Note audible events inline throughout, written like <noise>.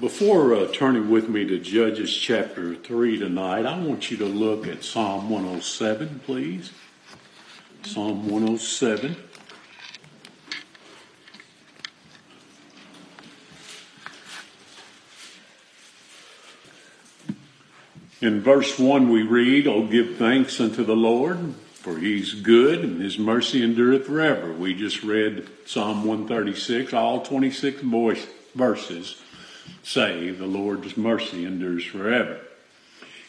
Before uh, turning with me to Judges chapter 3 tonight, I want you to look at Psalm 107, please. Psalm 107. In verse 1, we read, Oh, give thanks unto the Lord, for he's good, and his mercy endureth forever. We just read Psalm 136, all 26 voice, verses say the Lord's mercy endures forever.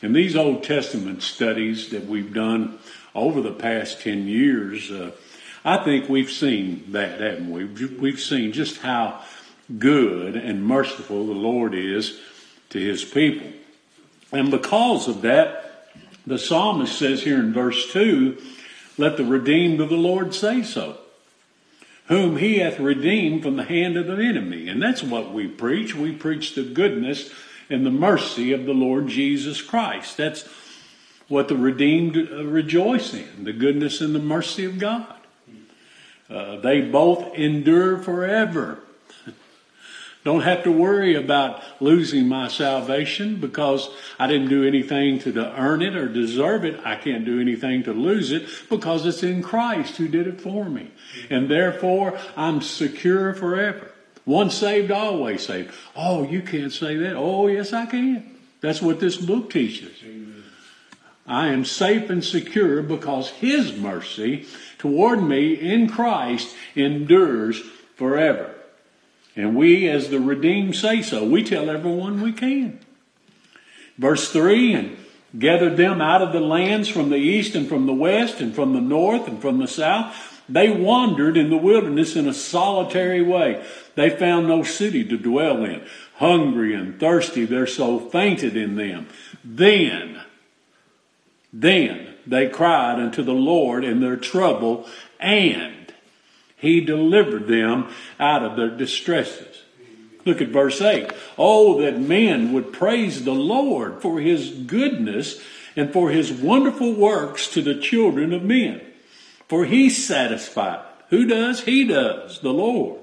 In these Old Testament studies that we've done over the past 10 years, uh, I think we've seen that, haven't we? We've seen just how good and merciful the Lord is to his people. And because of that, the psalmist says here in verse 2, let the redeemed of the Lord say so whom he hath redeemed from the hand of the enemy. And that's what we preach. We preach the goodness and the mercy of the Lord Jesus Christ. That's what the redeemed uh, rejoice in the goodness and the mercy of God. Uh, they both endure forever. Don't have to worry about losing my salvation because I didn't do anything to earn it or deserve it. I can't do anything to lose it because it's in Christ who did it for me. And therefore, I'm secure forever. Once saved, always saved. Oh, you can't say that. Oh, yes, I can. That's what this book teaches. I am safe and secure because His mercy toward me in Christ endures forever. And we, as the redeemed, say so. We tell everyone we can. Verse 3 And gathered them out of the lands from the east and from the west and from the north and from the south. They wandered in the wilderness in a solitary way. They found no city to dwell in. Hungry and thirsty, their soul fainted in them. Then, then they cried unto the Lord in their trouble, and he delivered them out of their distresses. Look at verse 8. Oh, that men would praise the Lord for his goodness and for his wonderful works to the children of men. For he satisfied. Who does? He does, the Lord.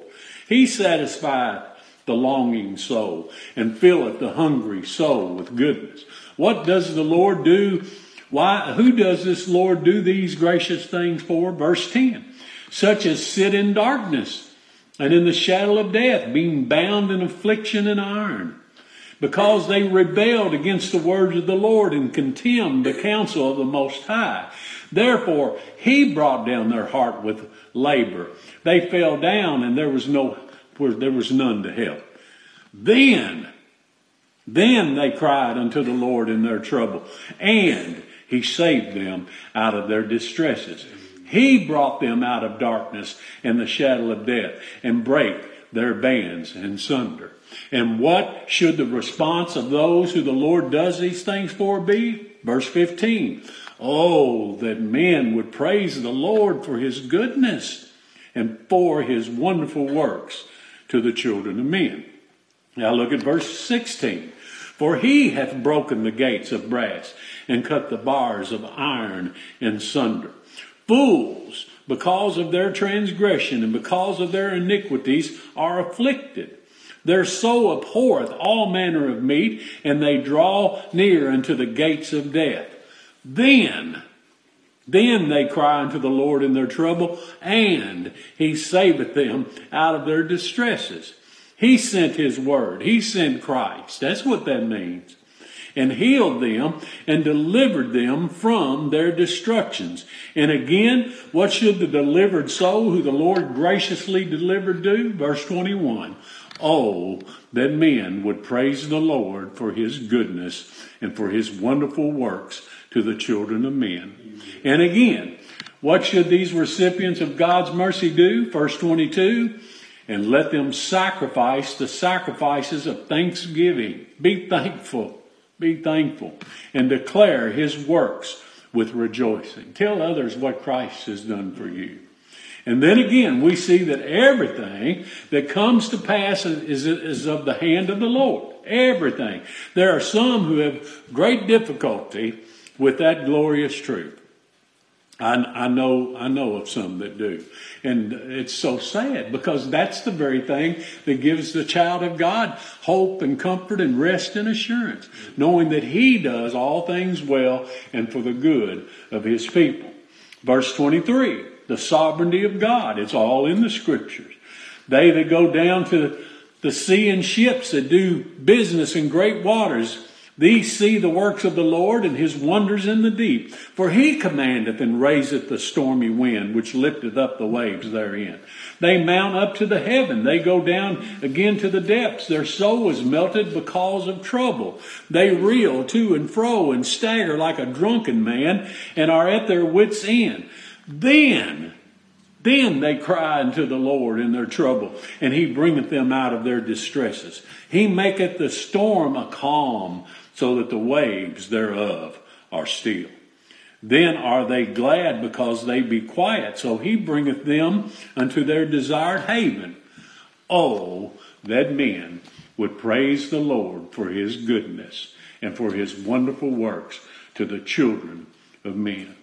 He satisfied the longing soul and filleth the hungry soul with goodness. What does the Lord do? Why, who does this Lord do these gracious things for? Verse 10 such as sit in darkness and in the shadow of death, being bound in affliction and iron, because they rebelled against the words of the Lord and contemned the counsel of the Most High. Therefore, he brought down their heart with labor. They fell down, and there was no, there was none to help. Then, then they cried unto the Lord in their trouble, and he saved them out of their distresses. He brought them out of darkness and the shadow of death and break their bands and sunder. And what should the response of those who the Lord does these things for be? Verse 15. Oh, that men would praise the Lord for his goodness and for his wonderful works to the children of men. Now look at verse 16. For he hath broken the gates of brass and cut the bars of iron in sunder. Fools, because of their transgression and because of their iniquities, are afflicted. Their soul abhorreth all manner of meat, and they draw near unto the gates of death. Then, then they cry unto the Lord in their trouble, and he saveth them out of their distresses. He sent his word. He sent Christ. That's what that means and healed them and delivered them from their destructions. And again, what should the delivered soul who the Lord graciously delivered do? Verse 21. Oh, that men would praise the Lord for his goodness and for his wonderful works to the children of men. And again, what should these recipients of God's mercy do? Verse 22 and let them sacrifice the sacrifices of thanksgiving. Be thankful be thankful and declare his works with rejoicing. Tell others what Christ has done for you. And then again, we see that everything that comes to pass is, is of the hand of the Lord. Everything. There are some who have great difficulty with that glorious truth. I, I know I know of some that do. And it's so sad because that's the very thing that gives the child of God hope and comfort and rest and assurance, knowing that He does all things well and for the good of His people. Verse 23, the sovereignty of God. It's all in the scriptures. They that go down to the sea in ships that do business in great waters, these see the works of the Lord and his wonders in the deep. For he commandeth and raiseth the stormy wind, which lifteth up the waves therein. They mount up to the heaven. They go down again to the depths. Their soul is melted because of trouble. They reel to and fro and stagger like a drunken man and are at their wits' end. Then then they cry unto the Lord in their trouble, and he bringeth them out of their distresses. He maketh the storm a calm, so that the waves thereof are still. Then are they glad because they be quiet, so he bringeth them unto their desired haven. Oh, that men would praise the Lord for his goodness and for his wonderful works to the children of men.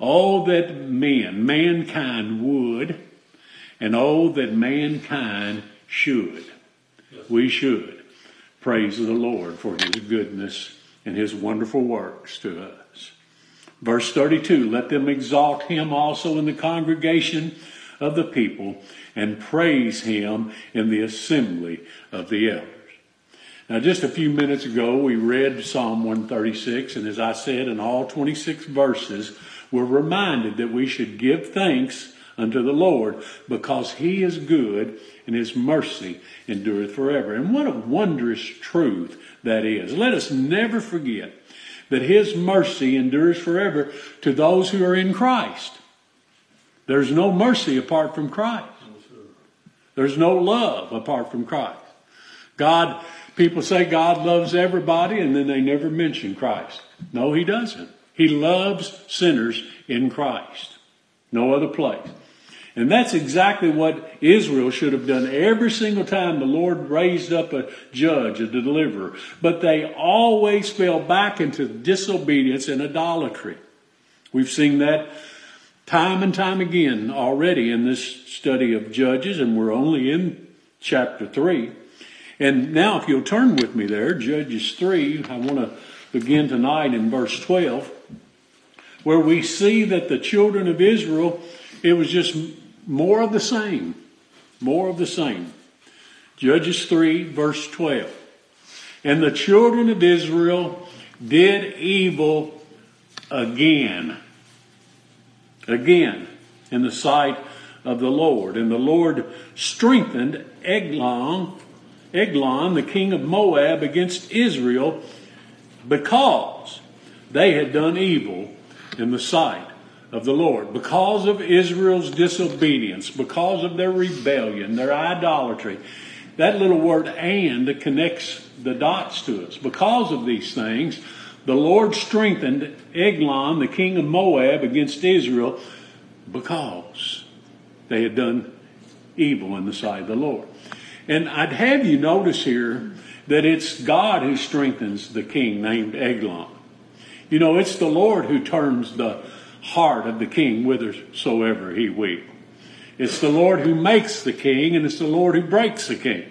Oh, that men, mankind would, and oh, that mankind should. We should Praise the Lord for his goodness and his wonderful works to us. Verse 32 Let them exalt him also in the congregation of the people and praise him in the assembly of the elders. Now, just a few minutes ago, we read Psalm 136, and as I said, in all 26 verses, we're reminded that we should give thanks unto the Lord because he is good and his mercy endureth forever. And what a wondrous truth that is. Let us never forget that his mercy endures forever to those who are in Christ. There's no mercy apart from Christ. There's no love apart from Christ. God, people say God loves everybody and then they never mention Christ. No, he doesn't. He loves sinners in Christ. No other place. And that's exactly what Israel should have done every single time the Lord raised up a judge, a deliverer. But they always fell back into disobedience and idolatry. We've seen that time and time again already in this study of Judges, and we're only in chapter 3. And now, if you'll turn with me there, Judges 3, I want to begin tonight in verse 12, where we see that the children of Israel, it was just more of the same. More of the same. Judges 3, verse 12. And the children of Israel did evil again. Again, in the sight of the Lord. And the Lord strengthened Eglon, Eglon, the king of Moab, against Israel because they had done evil in the sight of the Lord. Because of Israel's disobedience, because of their rebellion, their idolatry, that little word and connects the dots to us. Because of these things, the Lord strengthened Eglon, the king of Moab, against Israel because they had done evil in the sight of the Lord. And I'd have you notice here that it's God who strengthens the king named Eglon. You know, it's the Lord who turns the heart of the king whithersoever he will. It's the Lord who makes the king, and it's the Lord who breaks the king.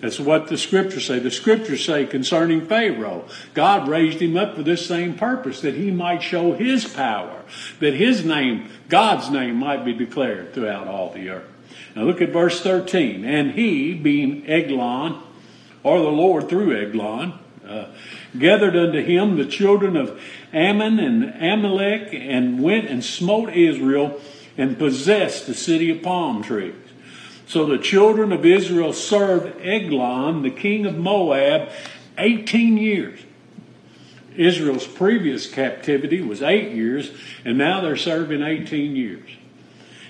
That's what the scriptures say. The scriptures say concerning Pharaoh, God raised him up for this same purpose, that he might show his power, that his name, God's name, might be declared throughout all the earth. Now look at verse 13. And he, being Eglon, or the Lord through Eglon, uh, gathered unto him the children of Ammon and Amalek and went and smote Israel and possessed the city of palm trees. So the children of Israel served Eglon, the king of Moab, 18 years. Israel's previous captivity was eight years, and now they're serving 18 years.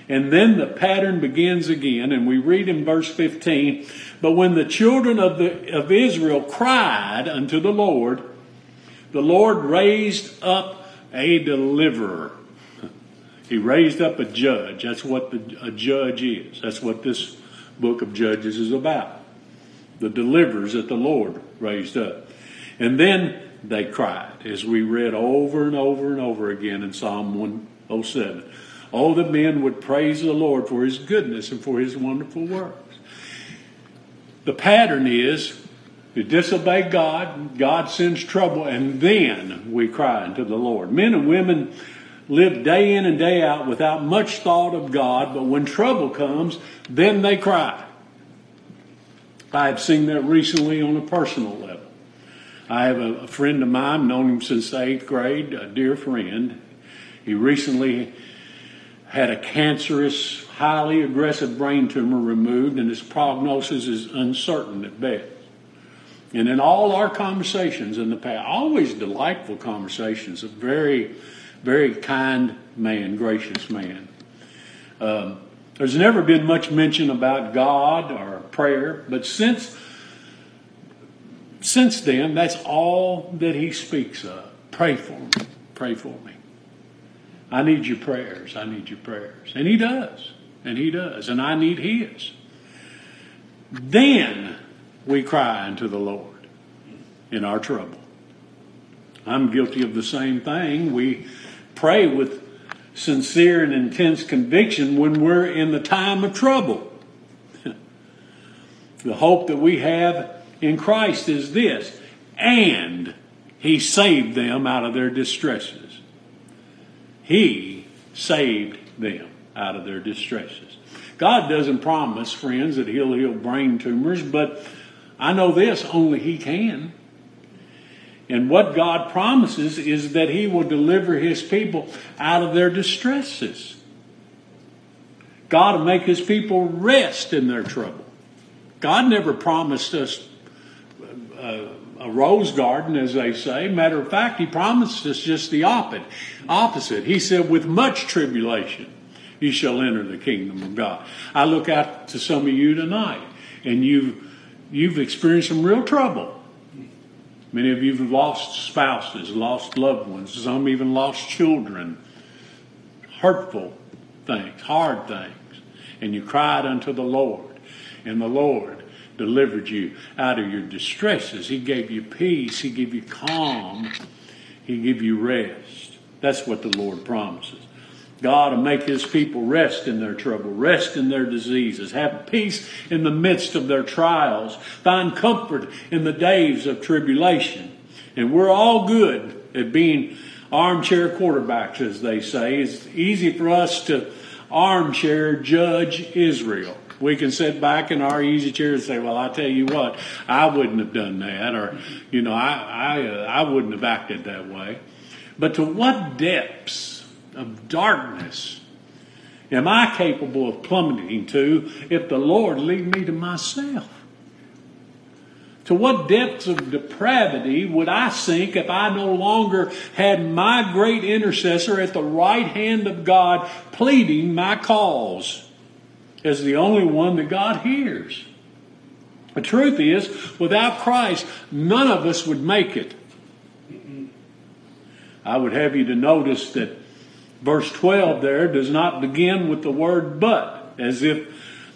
And then the pattern begins again, and we read in verse 15, But when the children of, the, of Israel cried unto the Lord, the Lord raised up a deliverer. He raised up a judge. That's what the, a judge is. That's what this book of Judges is about. The deliverers that the Lord raised up. And then they cried, as we read over and over and over again in Psalm 1 07. Oh, that men would praise the Lord for his goodness and for his wonderful works. The pattern is we disobey God, God sends trouble, and then we cry unto the Lord. Men and women live day in and day out without much thought of God, but when trouble comes, then they cry. I have seen that recently on a personal level. I have a, friend of mine, known him since the eighth grade, a dear friend. He recently had a cancerous, highly aggressive brain tumor removed, and his prognosis is uncertain at best. And in all our conversations in the past, always delightful conversations, a very, very kind man, gracious man. Um, there's never been much mention about God or prayer, but since since then, that's all that he speaks of. Pray for me. Pray for me. I need your prayers. I need your prayers. And he does. And he does. And I need his. Then we cry unto the Lord in our trouble. I'm guilty of the same thing. We pray with sincere and intense conviction when we're in the time of trouble. <laughs> the hope that we have in Christ is this, and He saved them out of their distresses. He saved them out of their distresses. God doesn't promise, friends, that He'll heal brain tumors, but I know this only He can. And what God promises is that He will deliver His people out of their distresses. God will make His people rest in their trouble. God never promised us a, a rose garden, as they say. Matter of fact, He promised us just the opposite. He said, "With much tribulation, you shall enter the kingdom of God." I look out to some of you tonight, and you've you've experienced some real trouble. Many of you have lost spouses, lost loved ones, some even lost children. Hurtful things, hard things. And you cried unto the Lord, and the Lord delivered you out of your distresses. He gave you peace, He gave you calm, He gave you rest. That's what the Lord promises. God will make his people rest in their trouble, rest in their diseases, have peace in the midst of their trials, find comfort in the days of tribulation. And we're all good at being armchair quarterbacks, as they say. It's easy for us to armchair judge Israel. We can sit back in our easy chair and say, "Well, I tell you what, I wouldn't have done that," or, you know, I I, uh, I wouldn't have acted that way. But to what depths of darkness am I capable of plummeting to if the Lord lead me to myself? To what depths of depravity would I sink if I no longer had my great intercessor at the right hand of God pleading my cause as the only one that God hears? The truth is, without Christ, none of us would make it. I would have you to notice that Verse 12 there does not begin with the word but, as if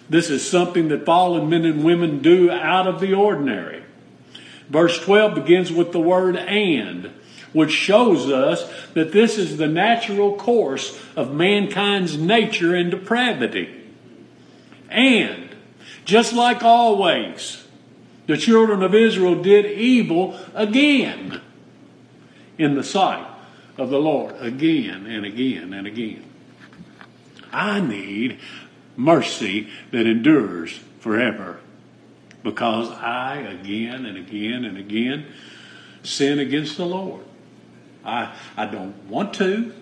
this is something that fallen men and women do out of the ordinary. Verse 12 begins with the word and, which shows us that this is the natural course of mankind's nature and depravity. And, just like always, the children of Israel did evil again in the sight of the Lord again and again and again. I need mercy that endures forever because I again and again and again sin against the Lord. I, I don't want to.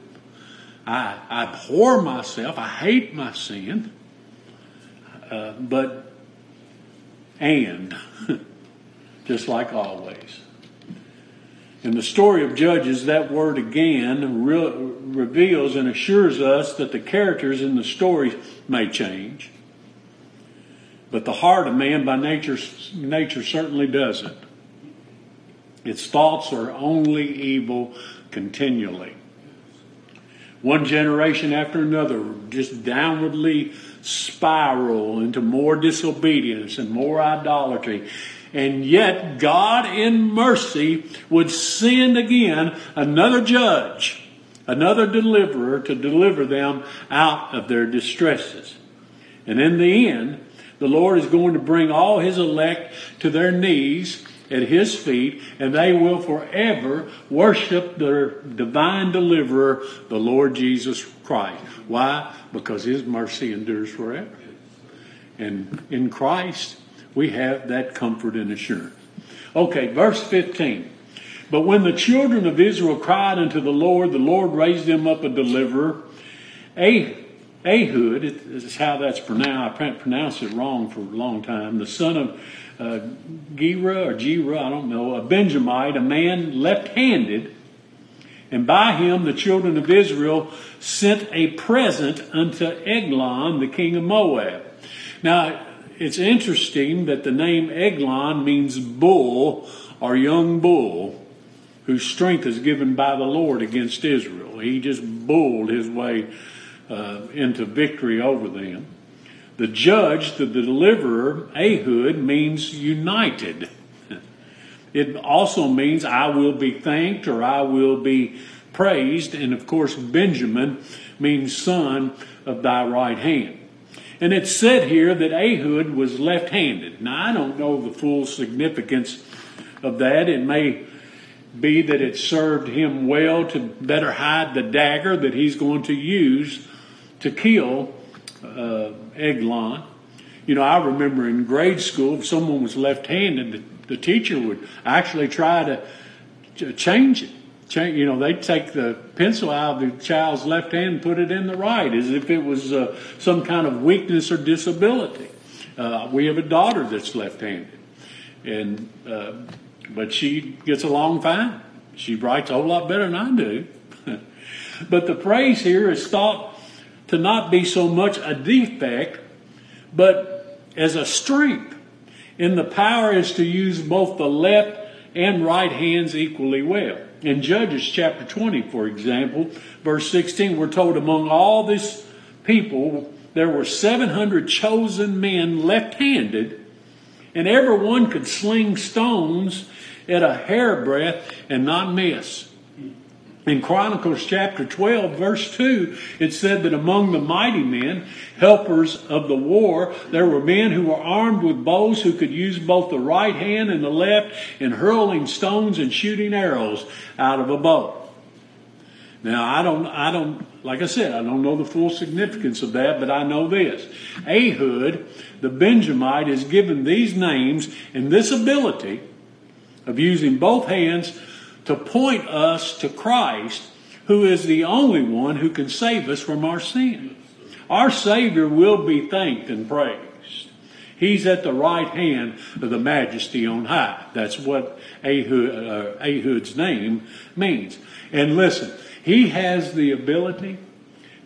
I, I abhor myself. I hate my sin. Uh, but, and, <laughs> just like always, in the story of Judges, that word again re- reveals and assures us that the characters in the story may change. But the heart of man by nature, nature certainly doesn't. Its thoughts are only evil continually. One generation after another just downwardly spiral into more disobedience and more idolatry. And yet God in mercy would send again another judge, another deliverer to deliver them out of their distresses. And in the end, the Lord is going to bring all his elect to their knees at his feet, and they will forever worship their divine deliverer, the Lord Jesus Christ. Why? Because his mercy endures forever. And in Christ, we have that comfort and assurance. Okay, verse 15. But when the children of Israel cried unto the Lord, the Lord raised them up a deliverer. Ehud, is how that's pronounced. I pronounced it wrong for a long time. The son of uh, Gera or Gera, I don't know, a Benjamite, a man left-handed, and by him the children of Israel sent a present unto Eglon, the king of Moab. Now, it's interesting that the name Eglon means bull or young bull whose strength is given by the Lord against Israel. He just bulled his way uh, into victory over them. The judge, the deliverer, Ahud, means united. It also means I will be thanked or I will be praised. And of course, Benjamin means son of thy right hand. And it's said here that Ehud was left handed. Now, I don't know the full significance of that. It may be that it served him well to better hide the dagger that he's going to use to kill uh, Eglon. You know, I remember in grade school, if someone was left handed, the, teacher would actually try to, change it change, you know, they'd take the pencil out of the child's left hand and put it in the right as if it was uh, some kind of weakness or disability. Uh, we have a daughter that's left-handed, and uh, but she gets along fine. She writes a whole lot better than I do. <laughs> but the phrase here is thought to not be so much a defect, but as a strength. And the power is to use both the left and right hands equally well. In Judges chapter 20, for example, verse 16, we're told among all this people there were 700 chosen men left handed, and every one could sling stones at a hairbreadth and not miss. In Chronicles chapter 12, verse 2, it said that among the mighty men, helpers of the war, there were men who were armed with bows who could use both the right hand and the left in hurling stones and shooting arrows out of a bow. Now, I don't, I don't, like I said, I don't know the full significance of that, but I know this. Ehud, the Benjamite, is given these names and this ability of using both hands to point us to Christ, who is the only one who can save us from our sin. Our Savior will be thanked and praised. He's at the right hand of the majesty on high. That's what Ehud, uh, Ehud's name means. And listen, he has the ability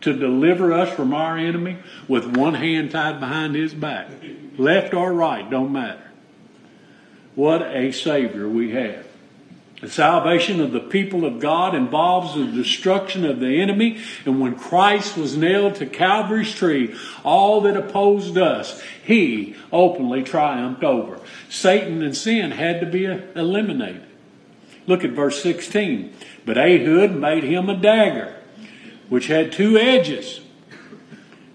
to deliver us from our enemy with one hand tied behind his back. Left or right, don't matter. What a Savior we have. The salvation of the people of God involves the destruction of the enemy. And when Christ was nailed to Calvary's tree, all that opposed us, he openly triumphed over. Satan and sin had to be eliminated. Look at verse 16. But Ehud made him a dagger, which had two edges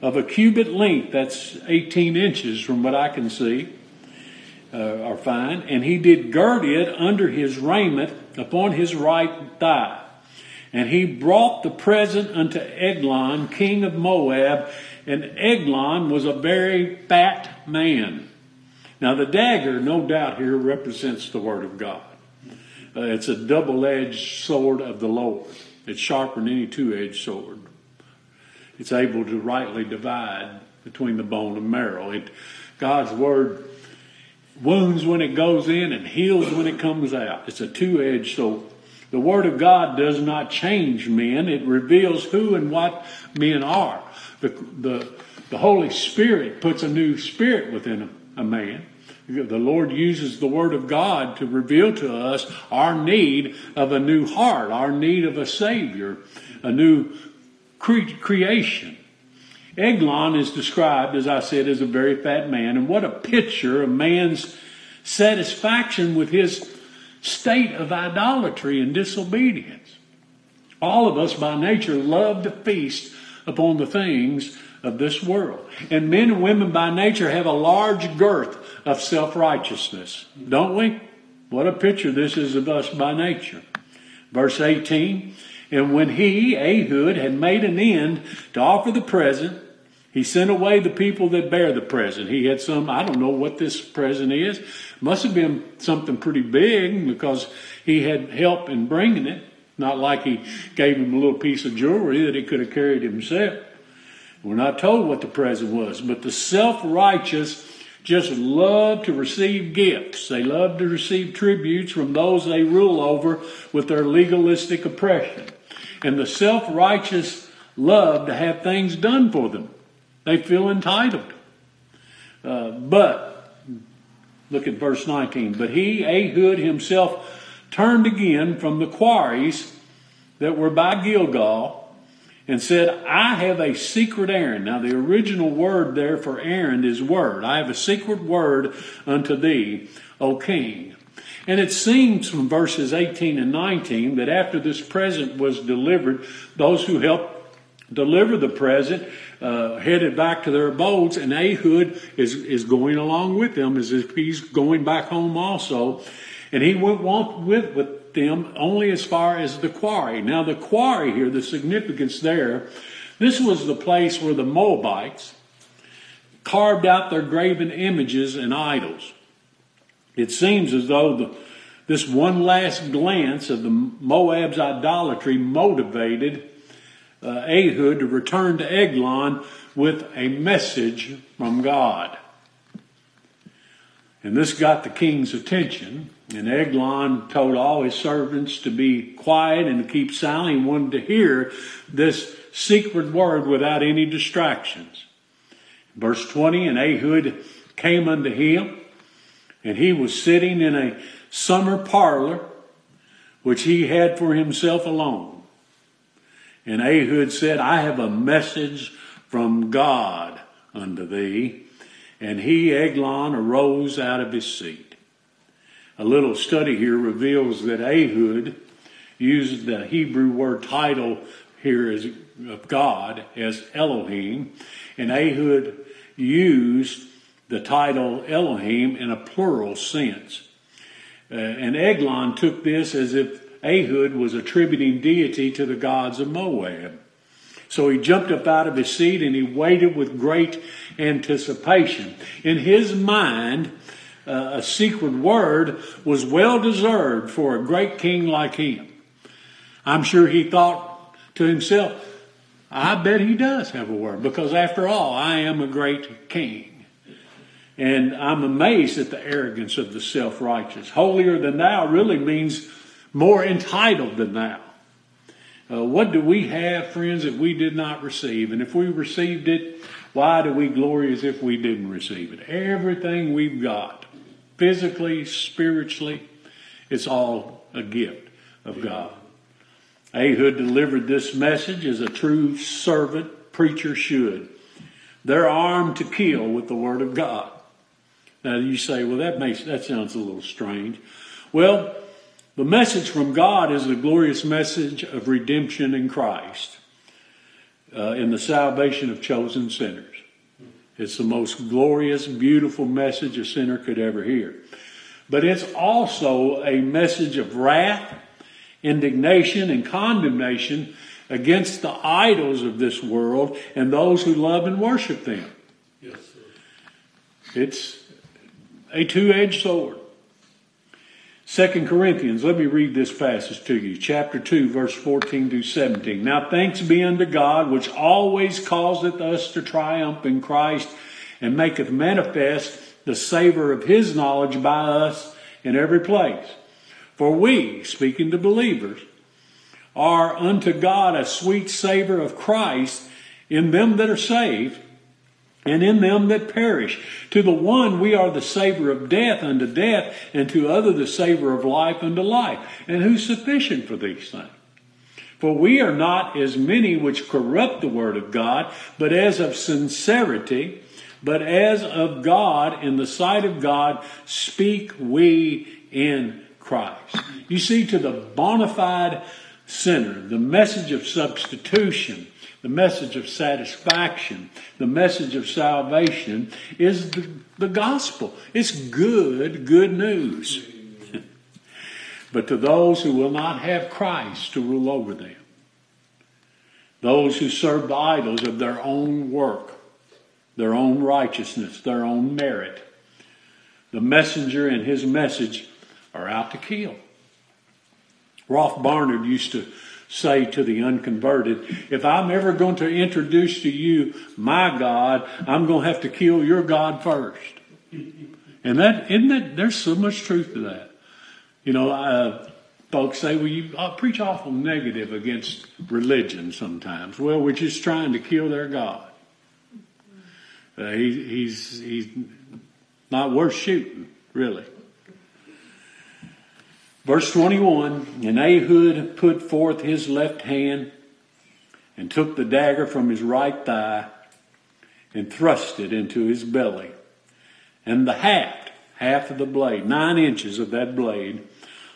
of a cubit length. That's 18 inches from what I can see uh, are fine. And he did gird it under his raiment upon his right thigh. And he brought the present unto Eglon, king of Moab, and Eglon was a very fat man. Now, the dagger, no doubt, here represents the Word of God. Uh, it's a double edged sword of the Lord, it's sharper than any two edged sword. It's able to rightly divide between the bone and marrow. It, God's Word wounds when it goes in and heals when it comes out. It's a two edged sword. The Word of God does not change men, it reveals who and what men are. The, the, the Holy Spirit puts a new spirit within a, a man. The Lord uses the Word of God to reveal to us our need of a new heart, our need of a Savior, a new cre- creation. Eglon is described, as I said, as a very fat man. And what a picture of man's satisfaction with his state of idolatry and disobedience. All of us by nature love to feast upon the things of this world. And men and women by nature have a large girth of self righteousness, don't we? What a picture this is of us by nature. Verse 18 And when he, Ehud, had made an end to offer the present, he sent away the people that bear the present. He had some, I don't know what this present is. Must have been something pretty big because he had help in bringing it. Not like he gave him a little piece of jewelry that he could have carried himself. We're not told what the present was, but the self-righteous just love to receive gifts. They love to receive tributes from those they rule over with their legalistic oppression. And the self-righteous love to have things done for them. They feel entitled. Uh, but, look at verse 19. But he, Ehud himself, turned again from the quarries that were by Gilgal and said, I have a secret errand. Now, the original word there for errand is word. I have a secret word unto thee, O king. And it seems from verses 18 and 19 that after this present was delivered, those who helped deliver the present uh, headed back to their abodes, and Ehud is, is going along with them as if he's going back home also. And he went with, with them only as far as the quarry. Now, the quarry here, the significance there, this was the place where the Moabites carved out their graven images and idols. It seems as though the, this one last glance of the Moab's idolatry motivated uh, Ehud to return to Eglon with a message from God. And this got the king's attention. And Eglon told all his servants to be quiet and to keep silent. He wanted to hear this secret word without any distractions. Verse 20, and Ehud came unto him, and he was sitting in a summer parlor, which he had for himself alone. And Ehud said, I have a message from God unto thee. And he, Eglon, arose out of his seat. A little study here reveals that Ehud used the Hebrew word title here as of God as Elohim, and Ehud used the title Elohim in a plural sense. Uh, and Eglon took this as if Ehud was attributing deity to the gods of Moab. So he jumped up out of his seat and he waited with great anticipation. In his mind, uh, a secret word was well deserved for a great king like him. I'm sure he thought to himself, I bet he does have a word because after all, I am a great king. And I'm amazed at the arrogance of the self-righteous. Holier than thou really means more entitled than thou. Uh, what do we have, friends, if we did not receive? And if we received it, why do we glory as if we didn't receive it? Everything we've got, physically, spiritually, it's all a gift of God. Ehud delivered this message as a true servant preacher should. They're armed to kill with the word of God. Now you say, well, that makes that sounds a little strange. Well, the message from God is the glorious message of redemption in Christ, uh, in the salvation of chosen sinners. It's the most glorious, beautiful message a sinner could ever hear. But it's also a message of wrath, indignation, and condemnation against the idols of this world and those who love and worship them. Yes, sir. It's a two-edged sword. Second Corinthians, let me read this passage to you. Chapter 2, verse 14 to 17. Now thanks be unto God, which always causeth us to triumph in Christ, and maketh manifest the savor of his knowledge by us in every place. For we, speaking to believers, are unto God a sweet savor of Christ in them that are saved and in them that perish. To the one we are the savor of death unto death, and to other the savor of life unto life. And who's sufficient for these things? For we are not as many which corrupt the word of God, but as of sincerity, but as of God, in the sight of God, speak we in Christ. You see, to the bona fide center. The message of substitution, the message of satisfaction, the message of salvation is the, the gospel. It's good, good news. <laughs> but to those who will not have Christ to rule over them, those who serve the idols of their own work, their own righteousness, their own merit, the messenger and his message are out to kill. Rolfe Barnard used to say to the unconverted, if I'm ever going to introduce to you my God, I'm going to have to kill your God first. And that, isn't that, there's so much truth to that. You know, uh, folks say, well, you uh, preach awful negative against religion sometimes. Well, we're just trying to kill their God. Uh, he, he's, he's not worth shooting, really. Verse 21 And Ehud put forth his left hand and took the dagger from his right thigh and thrust it into his belly. And the haft, half of the blade, nine inches of that blade,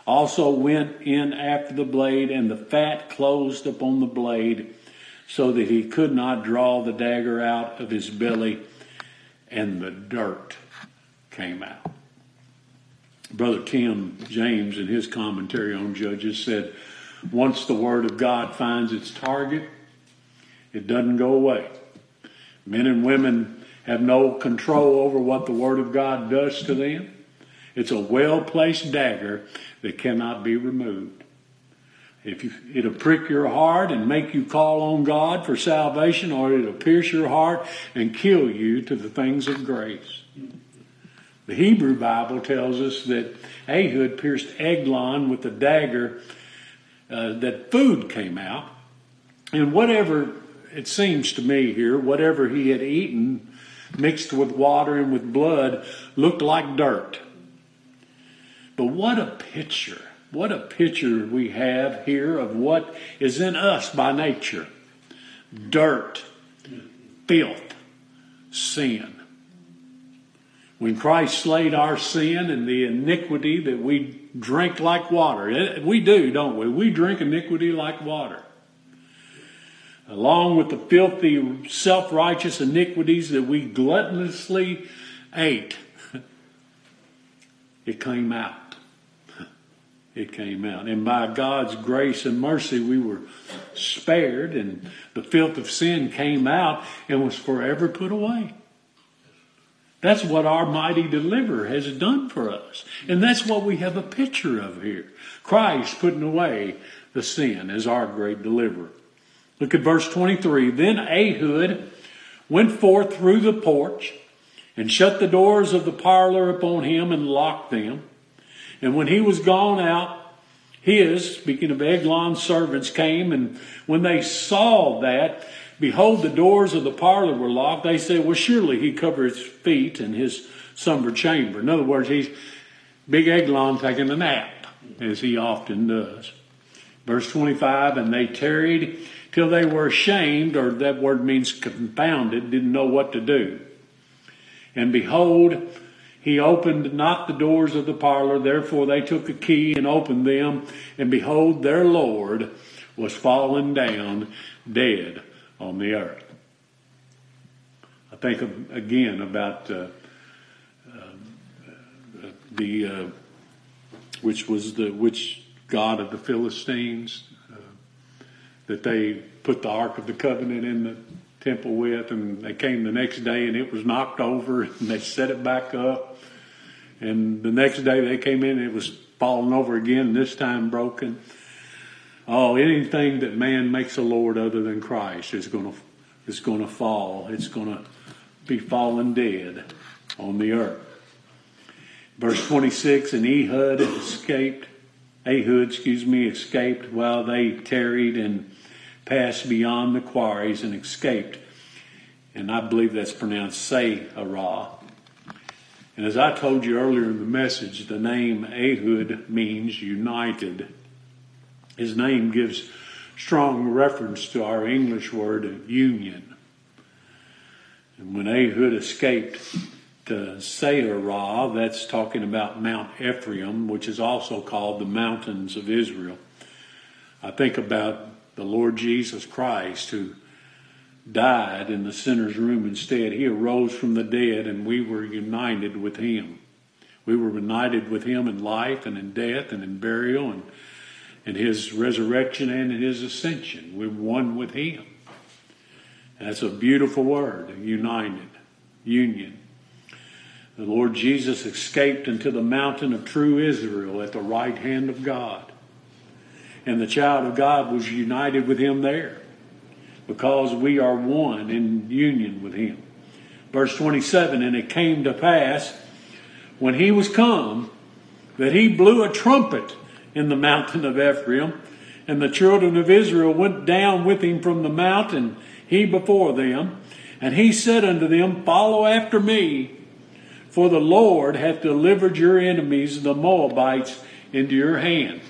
also went in after the blade, and the fat closed upon the blade, so that he could not draw the dagger out of his belly, and the dirt came out. Brother Tim James, in his commentary on Judges, said, Once the Word of God finds its target, it doesn't go away. Men and women have no control over what the Word of God does to them. It's a well placed dagger that cannot be removed. If you, it'll prick your heart and make you call on God for salvation, or it'll pierce your heart and kill you to the things of grace. The Hebrew Bible tells us that Ehud pierced Eglon with a dagger, uh, that food came out. And whatever, it seems to me here, whatever he had eaten mixed with water and with blood looked like dirt. But what a picture, what a picture we have here of what is in us by nature dirt, filth, sin. When Christ slayed our sin and the iniquity that we drink like water, eh, we do, don't we? We drink iniquity like water. Along with the filthy, self righteous iniquities that we gluttonously ate, <laughs> it came out. <laughs> It came out. And by God's grace and mercy, we were spared, and the filth of sin came out and was forever put away. That's what our mighty deliverer has done for us. And that's what we have a picture of here. Christ putting away the sin as our great deliverer. Look at verse 23. Then Ehud went forth through the porch and shut the doors of the parlor upon him and locked them. And when he was gone out, his, speaking of Eglon's servants, came, and when they saw that, Behold, the doors of the parlor were locked. They said, Well, surely he covered his feet in his slumber chamber. In other words, he's Big Eglon taking a nap, as he often does. Verse 25, and they tarried till they were ashamed, or that word means confounded, didn't know what to do. And behold, he opened not the doors of the parlor, therefore they took a key and opened them, and behold, their Lord was fallen down dead on the earth. I think again about uh, uh, the uh, which was the which god of the Philistines uh, that they put the Ark of the Covenant in the temple with, and they came the next day and it was knocked over, <laughs> and they set it back up, and the next day they came in and it was falling over again, this time broken. Oh, anything that man makes a Lord other than Christ is going to is going to fall. It's going to be fallen dead on the earth. Verse 26, and Ehud escaped, Ehud, excuse me, escaped while they tarried and passed beyond the quarries and escaped. And I believe that's pronounced Seirah. And as I told you earlier in the message, the name Ehud means united. His name gives strong reference to our English word union. And when Ehud escaped to Seirah, that's talking about Mount Ephraim, which is also called the mountains of Israel. I think about the Lord Jesus Christ who died in the sinner's room instead. He arose from the dead and we were united with him. We were united with him in life and in death and in burial and in his resurrection and in his ascension. We're one with him. And That's a beautiful word, united, union. The Lord Jesus escaped into the mountain of true Israel at the right hand of God. And the child of God was united with him there because we are one in union with him. Verse 27 And it came to pass when he was come that he blew a trumpet in the mountain of Ephraim, and the children of Israel went down with him from the mountain, he before them. And he said unto them, Follow after me, for the Lord hath delivered your enemies, the Moabites, into your hand.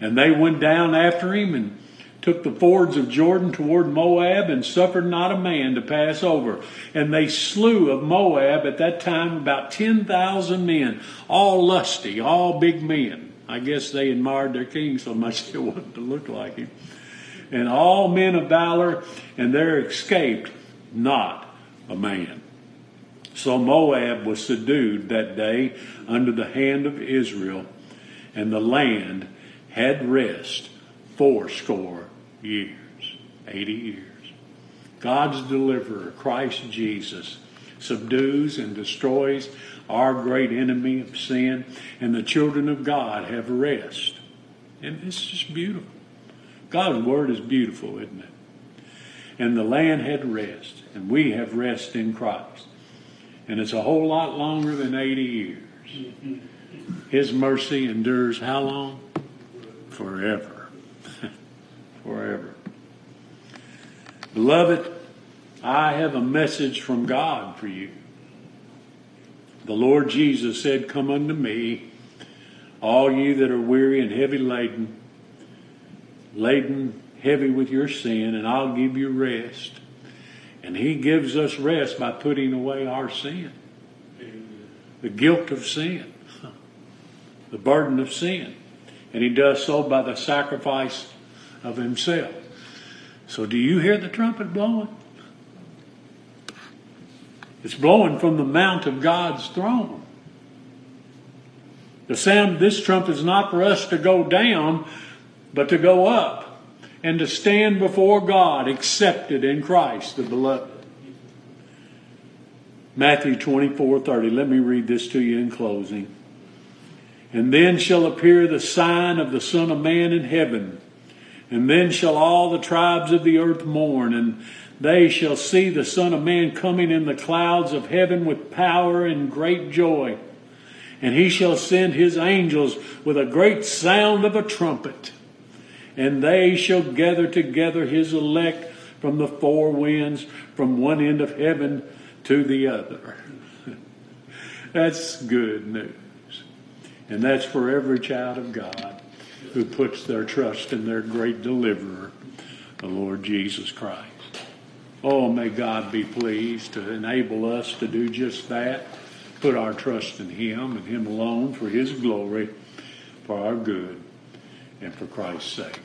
And they went down after him and took the fords of Jordan toward Moab and suffered not a man to pass over. And they slew of Moab at that time about 10,000 men, all lusty, all big men. I guess they admired their king so much they wanted to look like him. And all men of valor, and there escaped not a man. So Moab was subdued that day under the hand of Israel, and the land had rest fourscore years, 80 years. God's deliverer, Christ Jesus, subdues and destroys our great enemy of sin, and the children of God have rest. And it's just beautiful. God's word is beautiful, isn't it? And the land had rest, and we have rest in Christ. And it's a whole lot longer than 80 years. His mercy endures how long? Forever. <laughs> Forever. Beloved, I have a message from God for you. The Lord Jesus said, Come unto me, all ye that are weary and heavy laden, laden heavy with your sin, and I'll give you rest. And He gives us rest by putting away our sin, the guilt of sin, <laughs> the burden of sin. And He does so by the sacrifice of Himself. So, do you hear the trumpet blowing? It's blowing from the mount of God's throne. The sound this trumpet is not for us to go down, but to go up and to stand before God accepted in Christ the beloved. Matthew 24 30. Let me read this to you in closing. And then shall appear the sign of the Son of Man in heaven. And then shall all the tribes of the earth mourn, and they shall see the Son of Man coming in the clouds of heaven with power and great joy. And he shall send his angels with a great sound of a trumpet. And they shall gather together his elect from the four winds, from one end of heaven to the other. <laughs> that's good news. And that's for every child of God who puts their trust in their great deliverer, the Lord Jesus Christ. Oh, may God be pleased to enable us to do just that. Put our trust in Him and Him alone for His glory, for our good, and for Christ's sake.